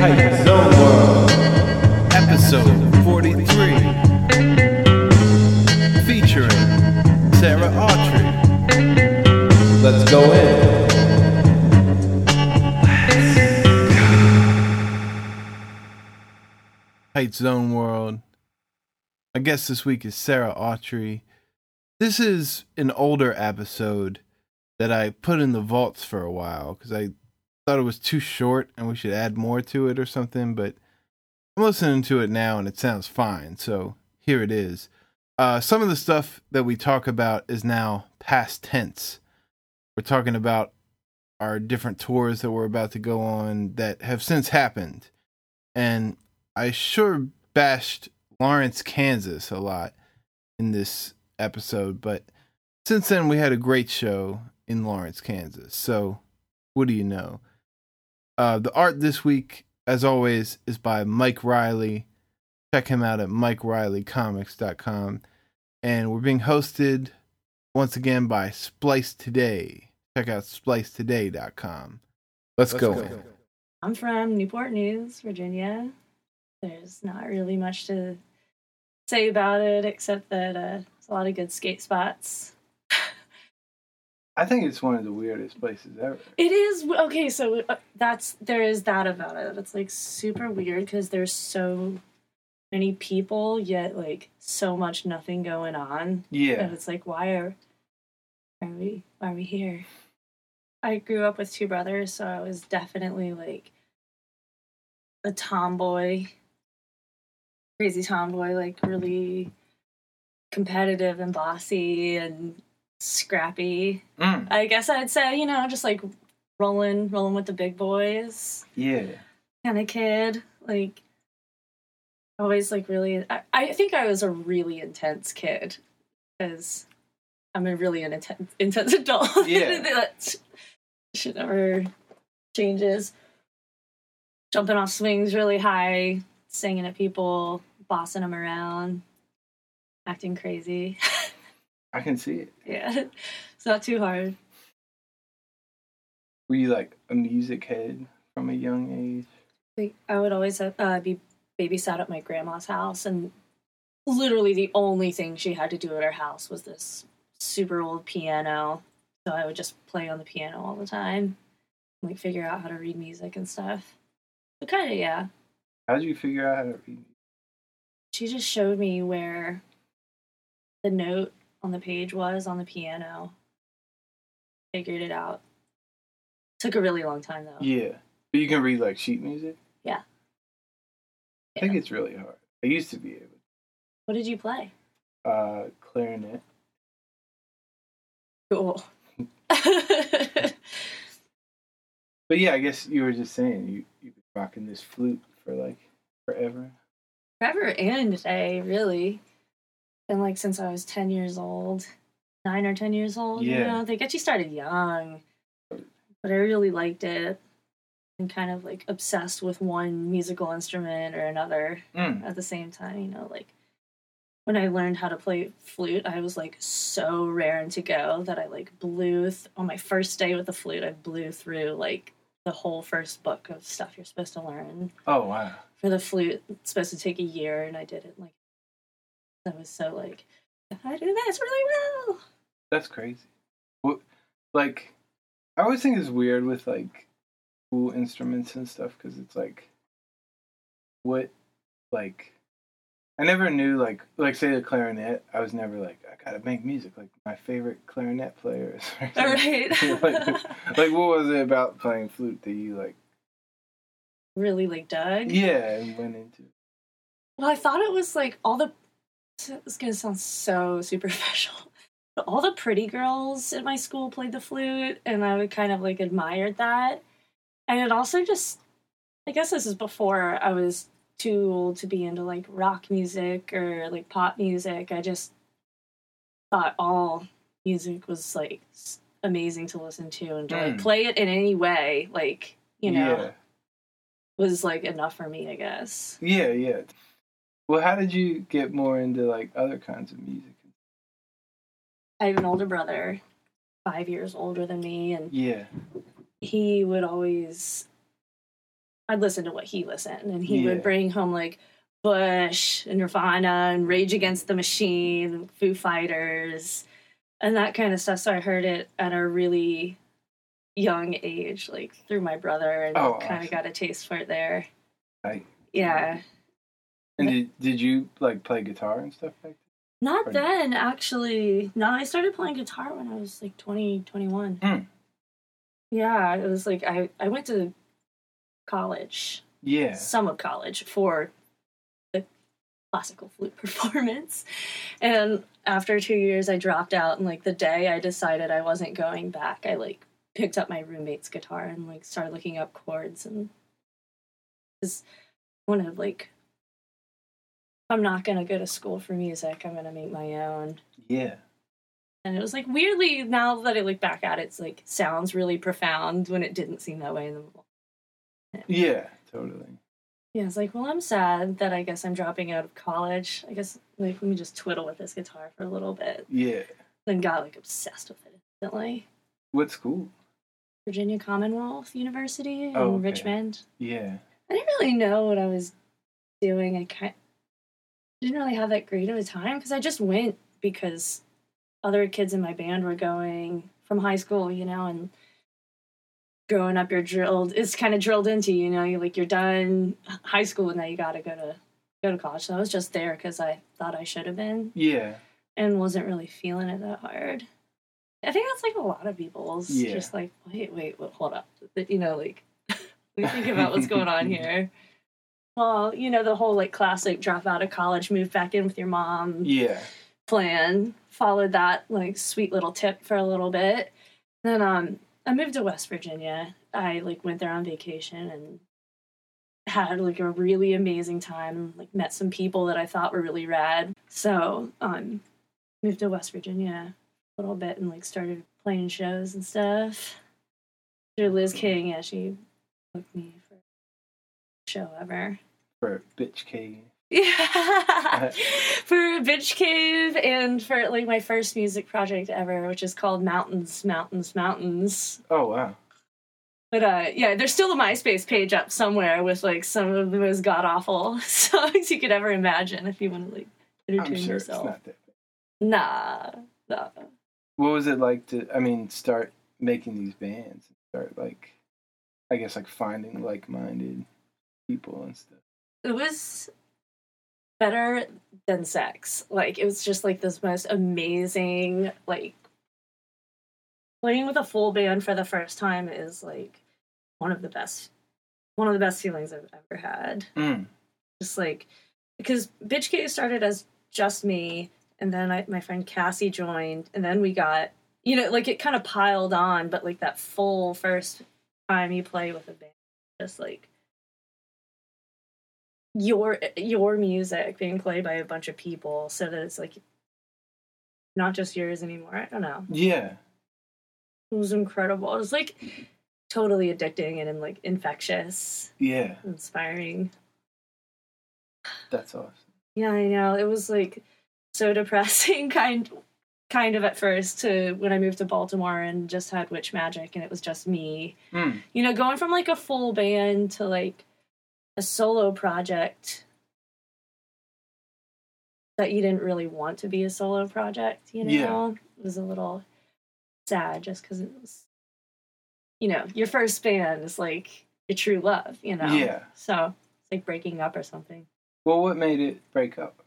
Hype Zone World. episode 43, featuring Sara Autrey. Let's go in. Height Zone World. My guest this week is Sara Autrey. This is an older episode that I put in the vaults for a while because I thought it was too short and we should add more to it or something. But I'm listening to it now and it sounds fine. So here it is. Uh, some of the stuff that we talk about is now past tense. We're talking about our different tours that we're about to go on that have since happened. And I sure bashed Lawrence, Kansas a lot in this episode, but since then we had a great show in Lawrence, Kansas. So, what do you know? Uh, the art this week, as always, is by Mike Riley. Check him out at MikeRileyComics.com. And we're being hosted once again by Splice Today. Check out SpliceToday.com. Let's, Let's go. go. I'm from Newport News, Virginia. There's not really much to say about it except that uh, there's a lot of good skate spots. I think it's one of the weirdest places ever. It is okay. So uh, that's there is that about it. It's like super weird because there's so many people yet like so much nothing going on. Yeah. And it's like why are why are we why are we here? I grew up with two brothers, so I was definitely like a tomboy, crazy tomboy, like really competitive and bossy and scrappy. Mm, I guess I'd say, you know, just like rolling, rolling with the big boys yeah. kind of kid. Like, always like really. I, I think I was a really intense kid because I'm a really an intense, intense adult. Yeah. that shit never changes. Jumping off swings really high, singing at people, bossing them around, acting crazy. I can see it. yeah, it's not too hard. Were you like a music head from a young age? Like, I would always uh, be babysat at my grandma's house, and literally the only thing she had to do at her house was this super old piano. So I would just play on the piano all the time, like figure out how to read music and stuff. But kind of, yeah. How did you figure out how to read? Music? She just showed me where the note on the page was on the piano. Figured it out. Took a really long time though. Yeah. But you can read like sheet music? Yeah. I think it's really hard. I used to be able What did you play? Uh, clarinet. Cool. But yeah, I guess you were just saying you, you've been rocking this flute for like forever. forever and today, really. Been like since I was ten years old, nine or ten years old. You Yeah. know, they get you started young, but I really liked it, and kind of like obsessed with one musical instrument or another Mm. at the same time. You know, like when I learned how to play flute, I was like so raring to go that I like blew th- on my first day with the flute. I blew through like the whole first book of stuff you're supposed to learn Oh, wow. for the flute it's supposed to take a year and i did it like i was so like if i do this really well That's crazy. What, like, I always think it's weird with like cool instruments and stuff because it's like, what, like, I never knew like, like say the clarinet. I was never like, I gotta make music. Like my favorite clarinet players. all right like, like, what was it about playing flute that you like? really like doug Yeah, and went into. well i thought it was like all the it's gonna sound so superficial. But all the pretty girls at my school played the flute and i would kind of like admired that. And it also just i guess this is before i was too old to be into like rock music or like pop music. I just thought all music was like amazing to listen to and to like Mm. play it in any way like you know Yeah, was like enough for me i guess. Yeah, yeah. Well, how did you get more into like other kinds of music? i have an older brother five years older than me and Yeah, he would always I'd listen to what he listened, and he Yeah. would bring home like Bush and Nirvana and Rage Against the Machine, Foo Fighters, and that kind of stuff. So I heard it at a really young age, like through my brother, and Oh, kind of awesome. got a taste for it there. Right. Yeah. And did, did you like play guitar and stuff like Not Or- then, actually. No, I started playing guitar when I was like 20, 21. Hmm. Yeah, it was like I, I went to college, that? Yeah. some of college, for the classical flute performance. And after two years, I dropped out. And like the day I decided I wasn't going back, I like picked up my roommate's guitar and like started looking up chords. And just one of like, I'm not going to go to school for music, I'm going to make my own. Yeah. And it was like weirdly now that I look back at it, it's like sounds really profound when it didn't seem that way in the Yeah, totally. Yeah, it's like, well, I'm sad that I guess I'm dropping out of college. I guess like let me just twiddle with this guitar for a little bit. Yeah. Then got like obsessed with it instantly. What school? Virginia Commonwealth University in Oh, okay. Richmond. Yeah. I didn't really know what I was doing. I kind didn't really have that great of a time because I just went because other kids in my band were going from high school, you know, and growing up you're drilled it's kind of drilled into you, you know, you like you're done high school and now you got to go to go to college. So I was just there because I thought I should have been Yeah. and wasn't really feeling it that hard. I think that's like a lot of people's. Yeah. Just like, wait, wait, wait, hold up. You know, like, we think about what's going on here. Well, you know, the whole like classic drop out of college, move back in with your mom Yeah. plan. Followed that like sweet little tip for a little bit. Then um I moved to West Virginia. I like went there on vacation and had like a really amazing time. Like met some people that I thought were really rad. So um moved to West Virginia a little bit and like started playing shows and stuff. Through Liz King, yeah, she booked me for a show ever. For Bitch Cave. Yeah, for Bitch Cave and for like my first music project ever, which is called Mountains, Mountains, Mountains. Oh wow. But uh, yeah, there's still a MySpace page up somewhere with like some of the most god awful songs you could ever imagine if you want to like I'm entertain sure yourself. it's not that. Nah, nah. What was it like to? I mean, start making these bands. Start like, I guess like finding like-minded people and stuff. It was better than sex. Like it was just like this most amazing like playing with a full band for the first time is like one of the best one of the best feelings I've ever had. Mm. Just like because Bitch Cave started as just me and then I, my friend Cassie joined and then we got you know like it kind of piled on but like that full first time you play with a band just like your your music being played by a bunch of people so that it's like not just yours anymore. I don't know. Yeah. It was incredible. It was like totally addicting and, like infectious, Yeah. inspiring. That's awesome. Yeah, I know. It was like so depressing kind kind of at first to when I moved to Baltimore and just had Witch Magic and it was just me. Mm. You know, going from like a full band to like a solo project that you didn't really want to be a solo project, you know, Yeah. it was a little sad just because it was, you know, your first band is like your true love, you know? Yeah. So it's like breaking up or something. Well, what made it break up?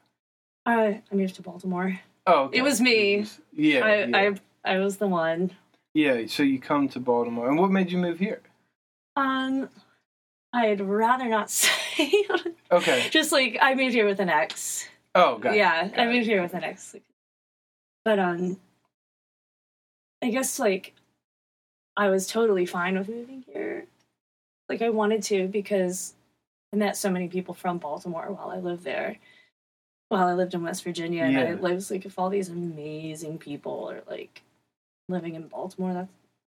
I, I moved to Baltimore. Oh, okay. It was me. Yeah. I, yeah. I I was the one. yeah. So you come to Baltimore, and what made you move here? Um, I'd rather not say. Okay. Just like I moved here with an ex. Oh, got yeah, got I it. moved here with an ex. But um, I guess like I was totally fine with moving here. Like I wanted to because I met so many people from Baltimore while I lived there. While I lived in West Virginia, and I Yeah. was like, if all these amazing people are like living in Baltimore, that's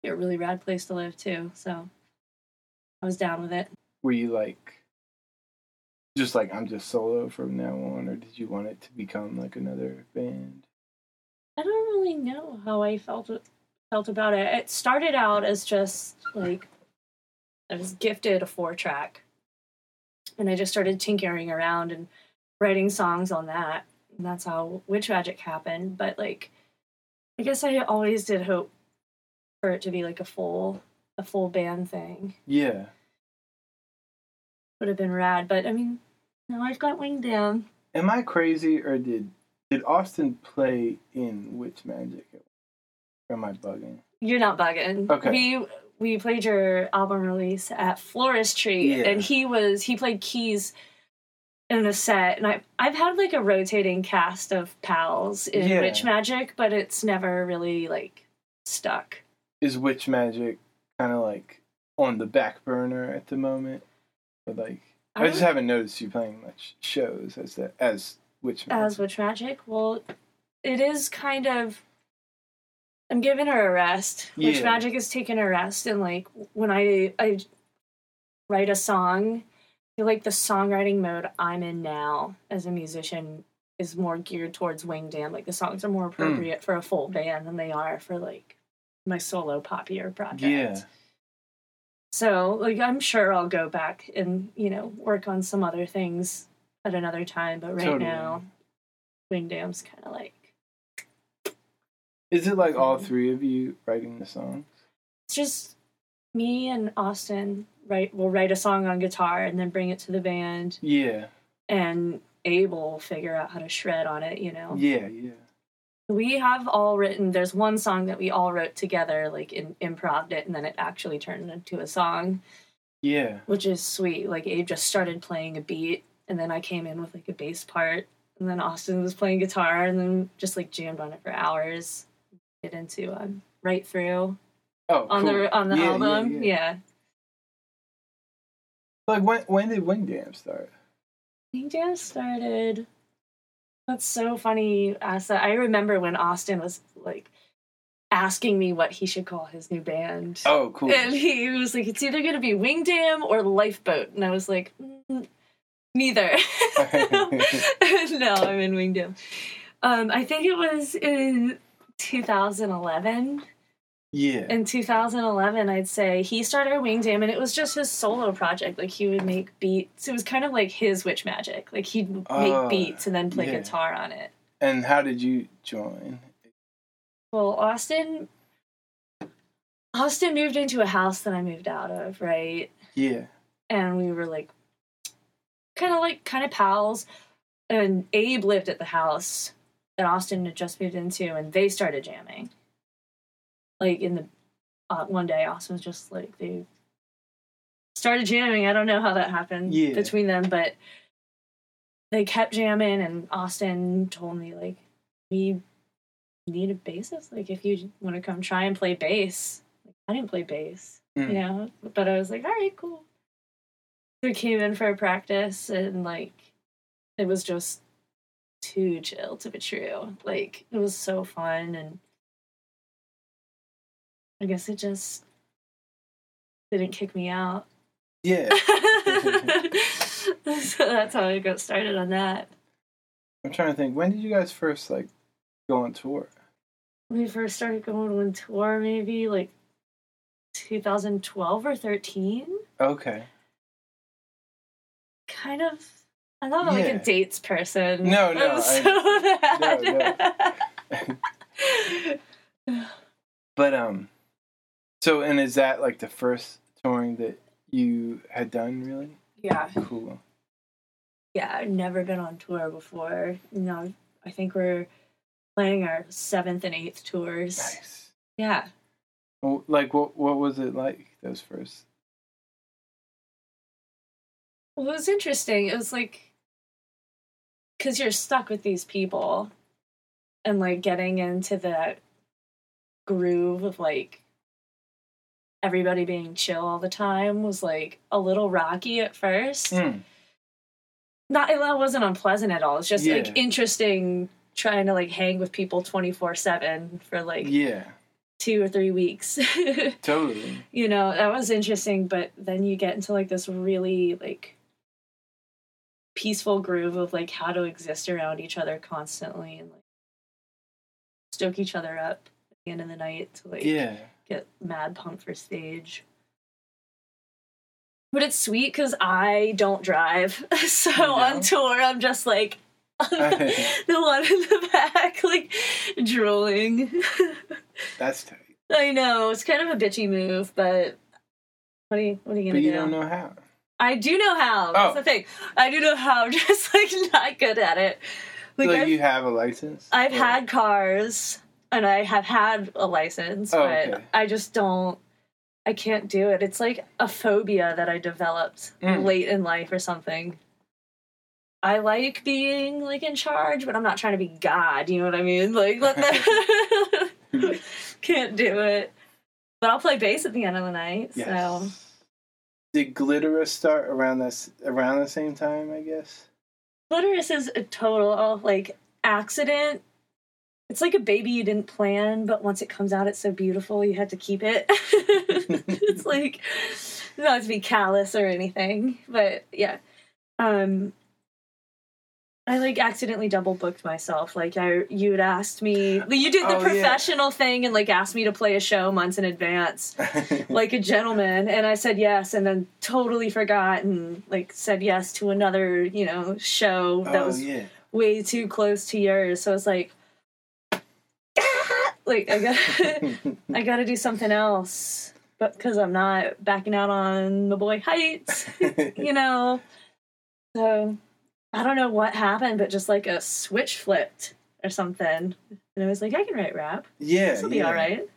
a really rad place to live too. So I was down with it. Were you like, just like I'm just solo from now on, or did you want it to become like another band? I don't really know how I felt felt about it. It started out as just like I was gifted a four track and I just started tinkering around and writing songs on that. And that's how Witch Magic happened. But like, I guess I always did hope for it to be like a full a full band thing. Yeah. Would have been rad. But I mean, now I've got Wing Dam. Am I crazy or did did Austin play in Witch Magic? Or am I bugging? You're not bugging. Okay. We we played your album release at Floristry, Yeah. and he was he played keys in a set, and I I've had like a rotating cast of pals in Yeah. Witch Magic, but it's never really like stuck. Is Witch Magic kind of like on the back burner at the moment? But like, I, I just haven't noticed you playing much shows as that as Witch Magic. As Witch Magic, well, it is kind of. I'm giving her a rest. Witch Magic is taking a rest, and like when I I write a song, I feel like the songwriting mode I'm in now as a musician is more geared towards Wing Dam. Like the songs are more hmm. appropriate for a full band than they are for like my solo popular project. Yeah. So like I'm sure I'll go back and you know work on some other things at another time, but right Totally. now, Wing Dam's kind of like Is it like all three of you writing the songs? it's just me and Austin. Right, we'll write a song on guitar and then bring it to the band, Yeah. and Abel will figure out how to shred on it. You know, Yeah. Yeah. We have all written. There's one song that we all wrote together, like in improv it, and then it actually turned into a song. Yeah. which is sweet. Like Abe just started playing a beat, and then I came in with like a bass part, and then Austin was playing guitar, and then just like jammed on it for hours. Get into um, right through Oh, on cool. the on the Yeah, yeah, album. yeah. Yeah, Like when when did Wing Dam start? Wing Dam started. That's so funny. that. I remember when Austin was like asking me what he should call his new band. Oh, cool. And he was like, it's either going to be Wing Dam or Lifeboat. And I was like, "Mm, neither. no, I'm in Wing Dam. Um, I think it was in 2011. Yeah. In 2011, I'd say he started Wing Dam, and it was just his solo project. Like he would make beats. It was kind of like his witch magic. Like he'd make Oh, beats and then play yeah. guitar on it. and how did you join? Well, Austin. Austin moved into a house that I moved out of, right? Yeah. and we were like kind of like kind of pals and abe lived at the house that austin had just moved into and they started jamming like in the uh, one day austin was just like they started jamming. I don't know how that happened Yeah. between them but they kept jamming and austin told me like we need a bassist. Like if you want to come try and play bass. Like, i didn't play bass Mm. you know? But i was like all right cool. We came in for a practice and like it was just too chill to be true. Like it was so fun and i guess it just didn't kick me out Yeah. so that's how i got started on that I'm trying to think. When did you guys first like go on tour? we first started going on tour maybe like 2012 or 13 Okay. kind of i'm not like a dates person No, no, I'm I- so bad. But um, so and is that like the first touring that you had done? Really yeah cool. yeah i've never been on tour before you know i think we're planning our seventh and eighth tours Nice. yeah Well, like what what was it like those first? well, it was interesting it was like because you're stuck with these people and like getting into that groove of like everybody being chill all the time was like a little rocky at first Mm. not it wasn't unpleasant at all it's just Yeah. like interesting trying to like hang with people 24 7 for like Yeah, two or three weeks totally. you know that was interesting but then you get into like this really like peaceful groove of like how to exist around each other constantly and like stoke each other up at the end of the night to like Yeah. Get mad pumped for stage But it's sweet because I don't drive. So on tour, I'm just like the one in the back, like drooling. That's tight. I know it's kind of a bitchy move, but what are you what are you gonna do? you do? don't know how. I do know how. That's Oh. the thing. I do know how. I'm just like not good at it. Like, Like, you have a license? I've Or- had cars and I have had a license, Oh, but okay. I just don't. I can't do it. It's like a phobia that I developed Mm. late in life or something. I like being like in charge, but I'm not trying to be God. You know what I mean? Like, let the can't do it. But I'll play bass at the end of the night. So Did Glittoris start around this around the same time? I guess. Glittoris is a total like accident. It's like a baby you didn't plan, but once it comes out, it's so beautiful you had to keep it. it's like not to be callous or anything, but yeah. Um, I like accidentally double booked myself. Like I, you had asked me, you did the Oh, yeah. professional thing and like asked me to play a show months in advance like a gentleman and i said yes and then totally forgot and like said yes to another you know show that oh was yeah. way too close to yours so it's like like i got i got to do something else but because i'm not backing out on the boy heights you know so i don't know what happened but just like a switch flipped or something and i was like i can write rap yeah. this will be yeah. all right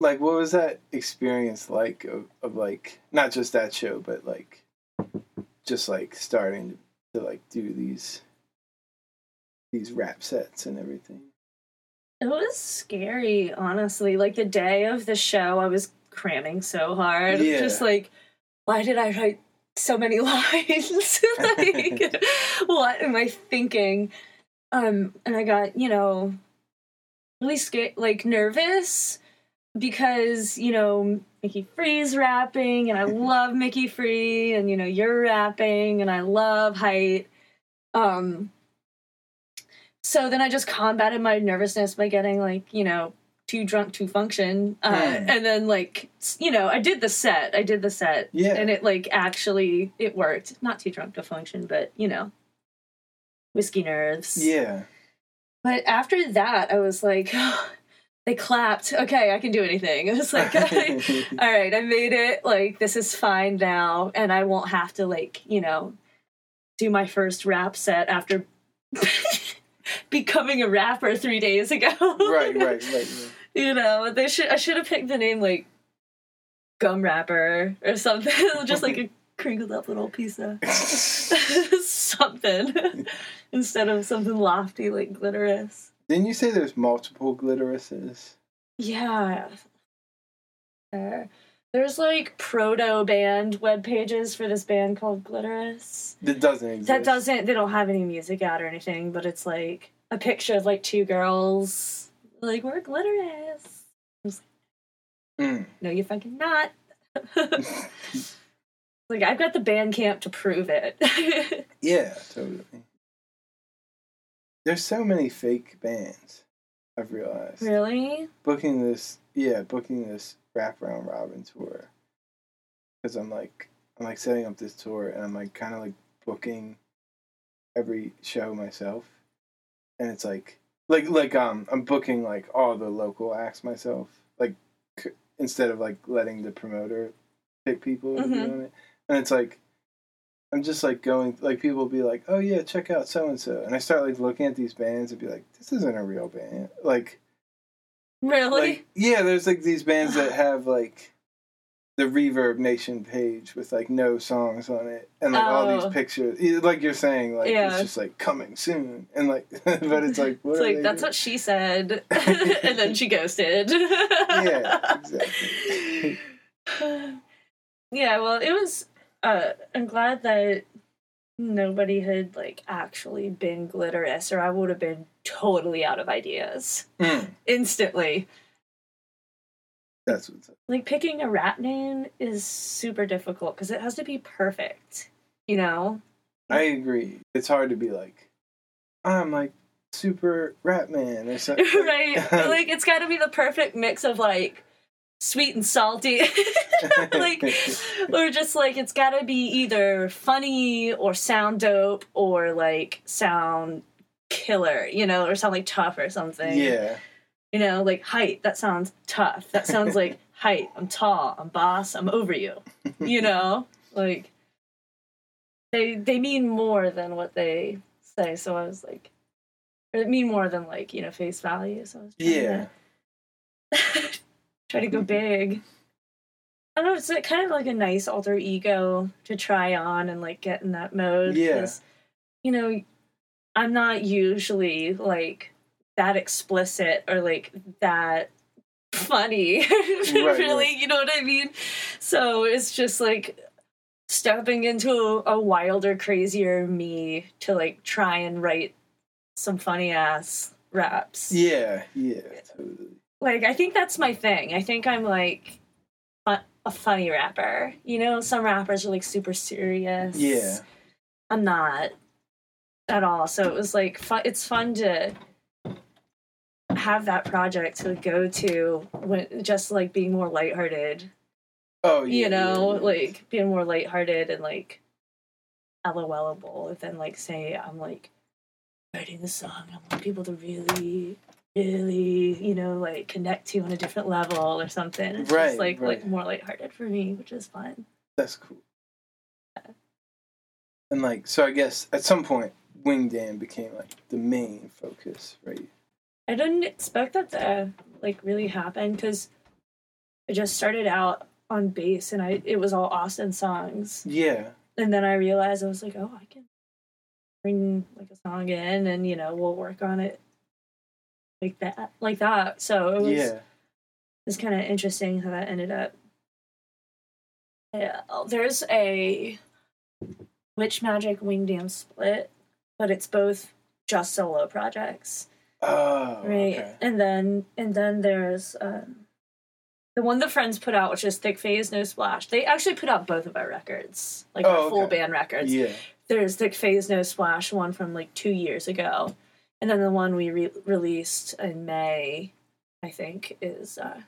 Like, what was that experience like of, of like not just that show, but like just like starting to, to like do these these rap sets and everything. It was scary, honestly. Like the day of the show, I was cramming so hard. Yeah. Just like, why did I write so many lines? like, what am I thinking? Um, and I got, you know, really scared, like nervous because, you know, Mickey Free's rapping and I love Mickey Free and, you know, you're rapping and I love height. Um, so then I just combated my nervousness by getting like, you know, too drunk to function. Uh, Hmm. And then like, you know, I did the set. I did the set. Yeah. And it like actually, it worked. Not too drunk to function, but you know, whiskey nerves. Yeah. But after that, I was like, they clapped. Okay, I can do anything. It was like, all right, I made it. Like, this is fine now. And I won't have to, like, you know, do my first rap set after becoming a rapper three days ago. right, right, right, right. You know, they should. I should have picked the name like gum wrapper or something, just like a crinkled up little piece of something instead of something lofty like glittoris. Didn't you say there's multiple glittorises? Yeah. Uh, there's like proto band web pages for this band called Glittoris. That doesn't exist. That doesn't. They don't have any music out or anything, but it's like a picture of like two girls. Like we're Glittoris. Mm. No, you fucking not. like I've got the Bandcamp to prove it. Yeah, totally. There's so many fake bands. I've realized. really? Booking this, yeah, booking this wrap around Robin tour. Because I'm like, I'm like setting up this tour, and I'm like kind of like booking every show myself, and it's like, like, like um, I'm booking like all the local acts myself, like c- instead of like letting the promoter pick people Mhm. on it, and it's like. I'm just like going, like people will be like, "Oh yeah, check out so and so," and I start like looking at these bands and be like, "This isn't a real band." Like, Really? like yeah, there's like these bands that have like the ReverbNation page with like no songs on it, and like all Oh. these pictures, like you're saying, like Yeah. it's just like coming soon, and like, but it's like, what it's like that's doing? what she said, and then she ghosted. Yeah, exactly. yeah, well, it was. Uh, I'm glad that nobody had like actually been glittoris, or I would have been totally out of ideas Mm, instantly. that's what's up. Like picking a rap name is super difficult because it has to be perfect. You know? I agree. It's hard to be like, I'm like super rap man or something. right? like it's got to be the perfect mix of like sweet and salty. like we're just like it's gotta be either funny or sound dope or like sound killer, you know, or sound like tough or something. yeah, You know, like height, that sounds tough. That sounds like height. I'm tall, I'm boss, I'm over you. You know? Like they they mean more than what they say. So I was like or they mean more than like, you know, face value. So I was yeah, to try to go big. I don't know, it's kind of like a nice alter ego to try on and like get in that mode. Yeah. You know, I'm not usually like that explicit or like that funny. really, right. you know what I mean? So it's just like stepping into a wilder, crazier me to like try and write some funny ass raps yeah, yeah, totally. Like I think that's my thing. I think I'm like a funny rapper. You know, some rappers are like super serious. Yeah, I'm not at all. So it was like fun. It's fun to have that project to go to when just like being more lighthearted. oh yeah, you know, yeah. like being more lighthearted and like LOLable than like say I'm like writing the song. I want people to really, really, you know, like connect to on a different level or something. It's Right, just like right. like more lighthearted for me, which is fun. that's cool. Yeah. And like, so I guess at some point, Wing Dam became like the main focus, right? I didn't expect that to like really happen because I just started out on bass and I it was all Austin songs. Yeah, and then I realized I was like, oh, I can bring like a song in, and you know, we'll work on it like that, like that. So it was yeah, it's kind of interesting how that ended up. Yeah, there's a Witch Magic Wingdam split, but it's both just solo projects, oh, right? okay. And then and then there's um, the one the friends put out, which is Thick Phase No Splash. They actually put out both of our records, like Oh, our full band records yeah, there's Thick Phase No Splash one from like two years ago, and then the one we re- released in May, I think, is uh,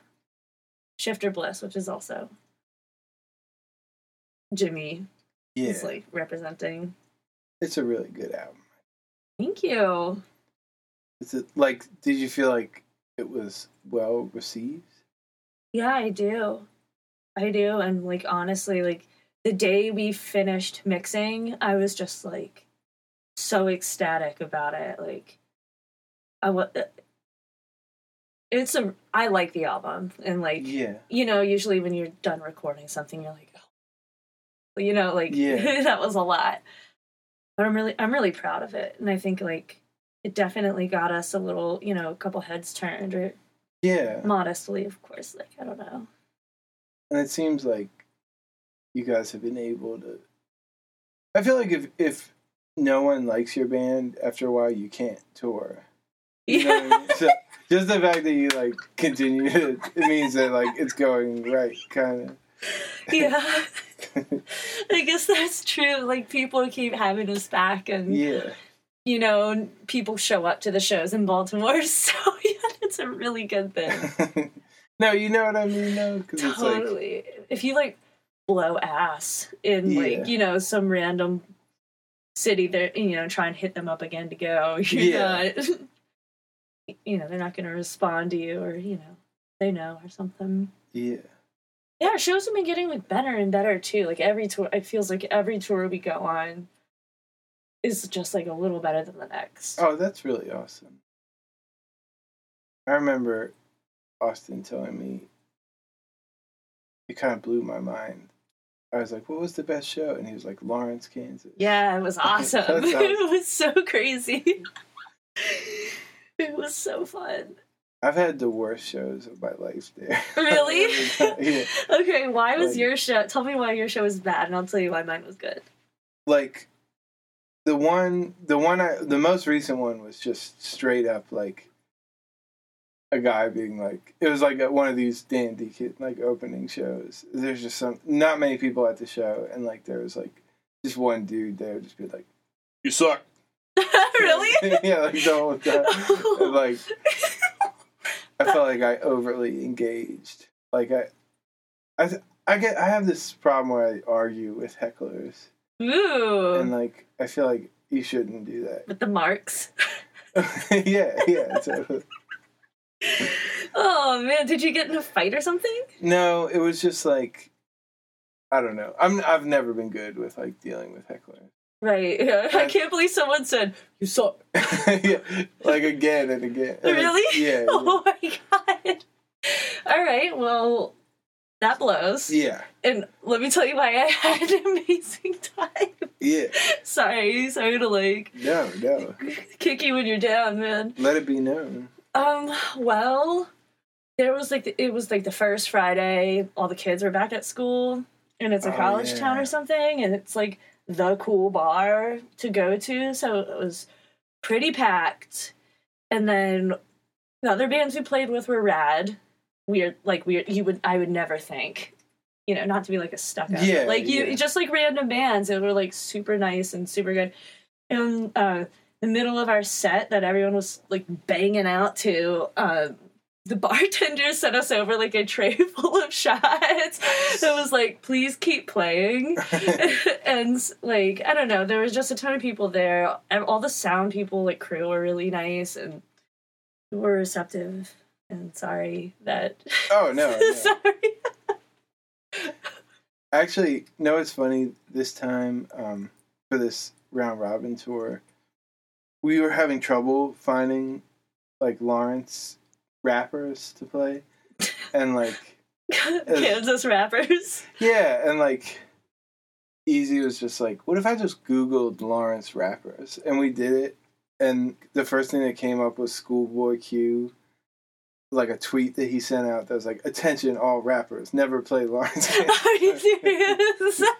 Shifter Bliss, which is also Jimmy yeah. is like representing. it's a really good album. Thank you. Is it like? Did you feel like it was well received? Yeah, I do. I do, and like honestly, like the day we finished mixing, I was just like so ecstatic about it. Like I was. Uh, it's a. I like the album, and like Yeah, you know, usually when you're done recording something, you're like, oh, you know, like Yeah. that was a lot. But I'm really, I'm really proud of it, and I think like it definitely got us a little, you know, a couple heads turned, or yeah. modestly, of course. Like I don't know. And it seems like you guys have been able to. I feel like if if no one likes your band after a while, you can't tour. You know what I mean? So just the fact that you like continue, to, it means that like it's going right, kind of. yeah. I guess that's true. Like people keep having us back, and yeah, you know, people show up to the shows in Baltimore. So yeah, it's a really good thing. no, you know what I mean, though, because it's like totally. if you like blow ass in Yeah. like you know some random city, there you know try and hit them up again to go. You're Yeah. not. You know they're not going to respond to you, or you know they know or something. yeah, Yeah, our shows have been getting like better and better too. Like every tour, it feels like every tour we go on is just like a little better than the next. Oh, that's really awesome. I remember Austin telling me it kind of blew my mind. I was like, "What was the best show?" And he was like, "Lawrence, Kansas." Yeah, it was awesome. Awesome. it was so crazy. it was so fun. I've had the worst shows of my life there. Really? yeah. Okay, why was Like- your show? Tell me why your show was bad, and I'll tell you why mine was good. Like the one, the one I, the most recent one was just straight up like a guy being like, it was like a, one of these dandy kid like opening shows. There's just some, not many people at the show, and like there was like just one dude there, just be like, "You suck." really? yeah, like the whole time. And, like I felt like I overly engaged. Like I, I, I get I have this problem where I argue with hecklers, Ooh, and like I feel like you shouldn't do that. with the marks. yeah, yeah. totally. Oh man, did you get in a fight or something? No, it was just like I don't know. I'm I've never been good with like dealing with hecklers. Right. Yeah. I can't believe someone said you suck. yeah, like again and again. Really? Yeah. Oh my god. All right. Well, that blows. Yeah. And let me tell you why I had an amazing time. Yeah. sorry, sorry to like No, no. kick you when you're down, man. Let it be known. Um. Well, there was like the, it was like the first Friday. All the kids were back at school, and it's a Oh, college yeah. town or something, and it's like the cool bar to go to. So it was pretty packed. And then the other bands we played with were rad. Weird, like weird. You would, I would never think, you know, not to be like a stuck up. Yeah, like you, yeah. just like random bands that were like super nice and super good. And uh, the middle of our set that everyone was like banging out to. Uh, the bartender sent us over like a tray full of shots. It was like, please keep playing. and like, I don't know, there was just a ton of people there. And all the sound people, like crew, were really nice and were receptive. And sorry that. Oh no. no. sorry. Actually, no, it's funny. This time, um, for this round robin tour, we were having trouble finding like Lawrence rappers to play, and like Kansas rappers. yeah, and like Easy was just like, what if I just Googled Lawrence rappers, and we did it, and the first thing that came up was Schoolboy Q. Like a tweet that he sent out that was like, "Attention, all rappers, never play Lawrence." Are you serious?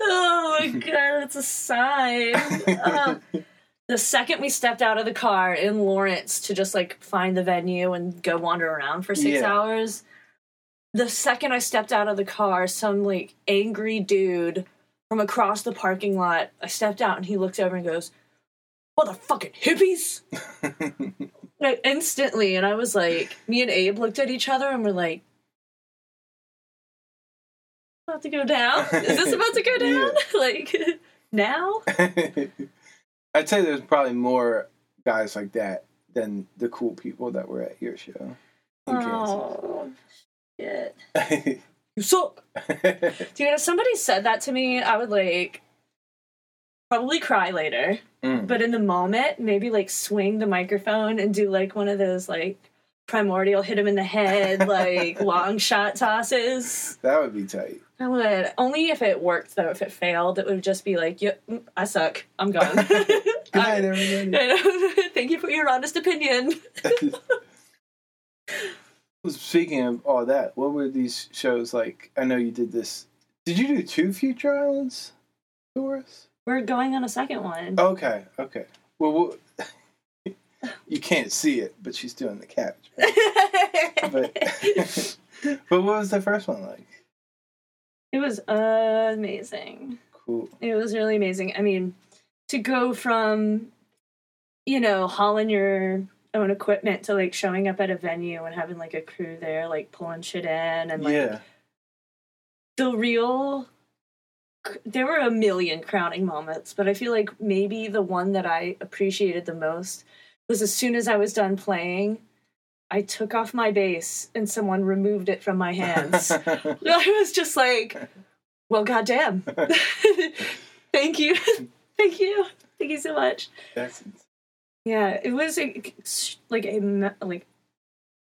oh my god, it's a sign. Uh, the second we stepped out of the car in Lawrence to just like find the venue and go wander around for six Yeah. hours, the second I stepped out of the car, some like angry dude from across the parking lot, I stepped out and he looked over and goes, Motherfucking hippies! Like, instantly, and I was like, me and Abe looked at each other and we're like, about to go down? Is this about to go down? like, now? I'd say there's probably more guys like that than the cool people that were at your show. Oh, shit. You suck. Dude, if somebody said that to me, I would like probably cry later. Mm. But in the moment, maybe like swing the microphone and do like one of those like primordial hit him in the head, like long shot tosses. that would be tight. I would. Only if it worked though. If it failed, it would just be like, yep, mm, I suck. I'm gone. Good night, everybody. Thank you for your honest opinion. Speaking of all that, what were these shows like? I know you did this. Did you do two Future Islands tours? We're going on a second one. Okay, okay. Well, we'll you can't see it, but she's doing the cabbage. But but what was the first one like? It was amazing. Cool. It was really amazing. I mean, to go from, you know, hauling your own equipment to like showing up at a venue and having like a crew there, like pulling shit in and like yeah. the real. There were a million crowning moments, but I feel like maybe the one that I appreciated the most was as soon as I was done playing, I took off my bass and someone removed it from my hands. I was just like, well, goddamn. Thank you. Thank you. Thank you so much. Yeah, it was a, like a like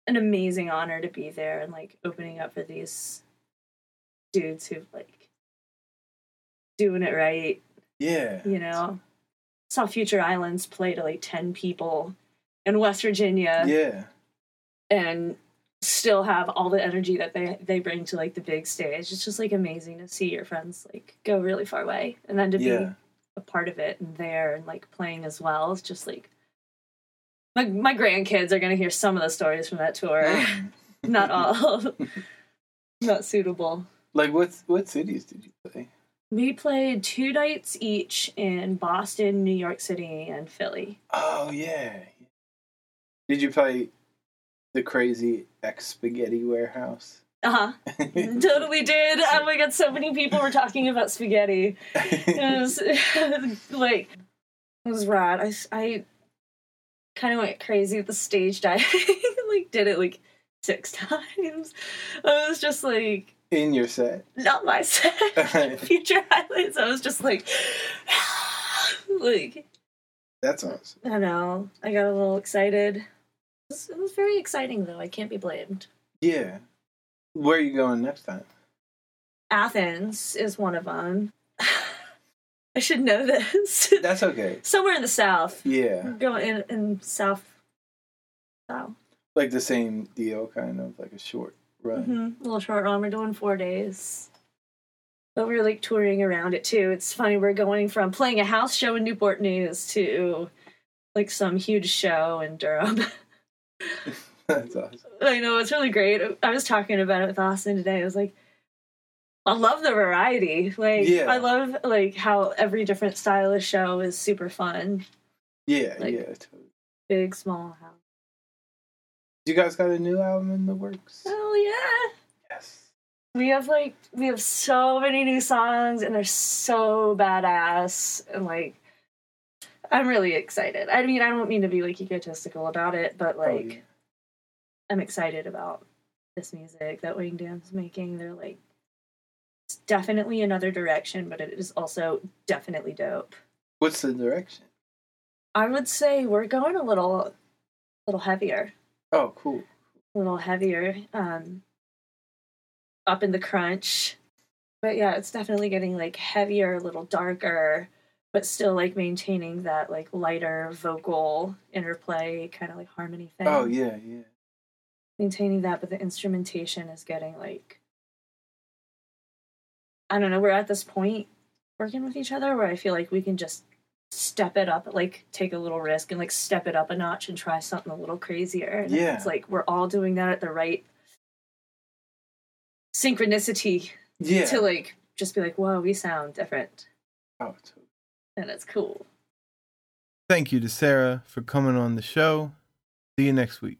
an amazing honor to be there and like opening up for these dudes who like doing it right, yeah. you know. Saw Future Islands play to like 10 people in West Virginia Yeah. And still have all the energy that they they bring to like the big stage. It's just like amazing to see your friends like go really far away and then to Yeah. be a part of it and there and like playing as well. It's just like my my grandkids are gonna hear some of the stories from that tour. Not all. Not suitable. Like what what cities did you play? We played two nights each in Boston, New York City, and Philly. Oh yeah. Did you play the crazy ex spaghetti warehouse. Uh huh. totally did. Oh my god, so many people were talking about spaghetti. It was like it was rad. I I kind of went crazy with the stage diving. like did it like six times. I was just like In your set. not my set. Future highlights. I was just like like That's awesome. I know. I got a little excited. It was, it was very exciting though. I can't be blamed. Yeah. Where are you going next time? Athens is one of them. I should know this. That's okay. Somewhere in the south. Yeah. Going in in south. South. Like the same deal, kind of like a short run. hmm A little short run. We're doing four days. But we're like touring around it too. It's funny. We're going from playing a house show in Newport News to like some huge show in Durham. That's awesome. I know it's really great. I was talking about it with Austin today. I was like, I love the variety. Like, Yeah. I love like how every different style of show is super fun. Yeah, Like- yeah. Totally. Big, small house. You guys got a new album in the works? Oh yeah. Yes. We have like we have so many new songs and they're so badass and like I'm really excited. I mean, I don't mean to be like egotistical about it, but like oh, yeah. I'm excited about this music that Wing Dam's making. They're like it's definitely another direction, but it is also definitely dope. What's the direction? I would say we're going a little little heavier. Oh, cool. a little heavier um up in the crunch but yeah it's definitely getting like heavier a little darker but still like maintaining that like lighter vocal interplay kind of like harmony thing Oh, yeah, yeah. maintaining that but the instrumentation is getting like i don't know we're at this point working with each other where i feel like we can just step it up like take a little risk and like step it up a notch and try something a little crazier and Yeah. it's like we're all doing that at the right synchronicity Yeah. to like just be like whoa we sound different oh, totally. And it's cool Thank you to Sara for coming on the show. See you next week.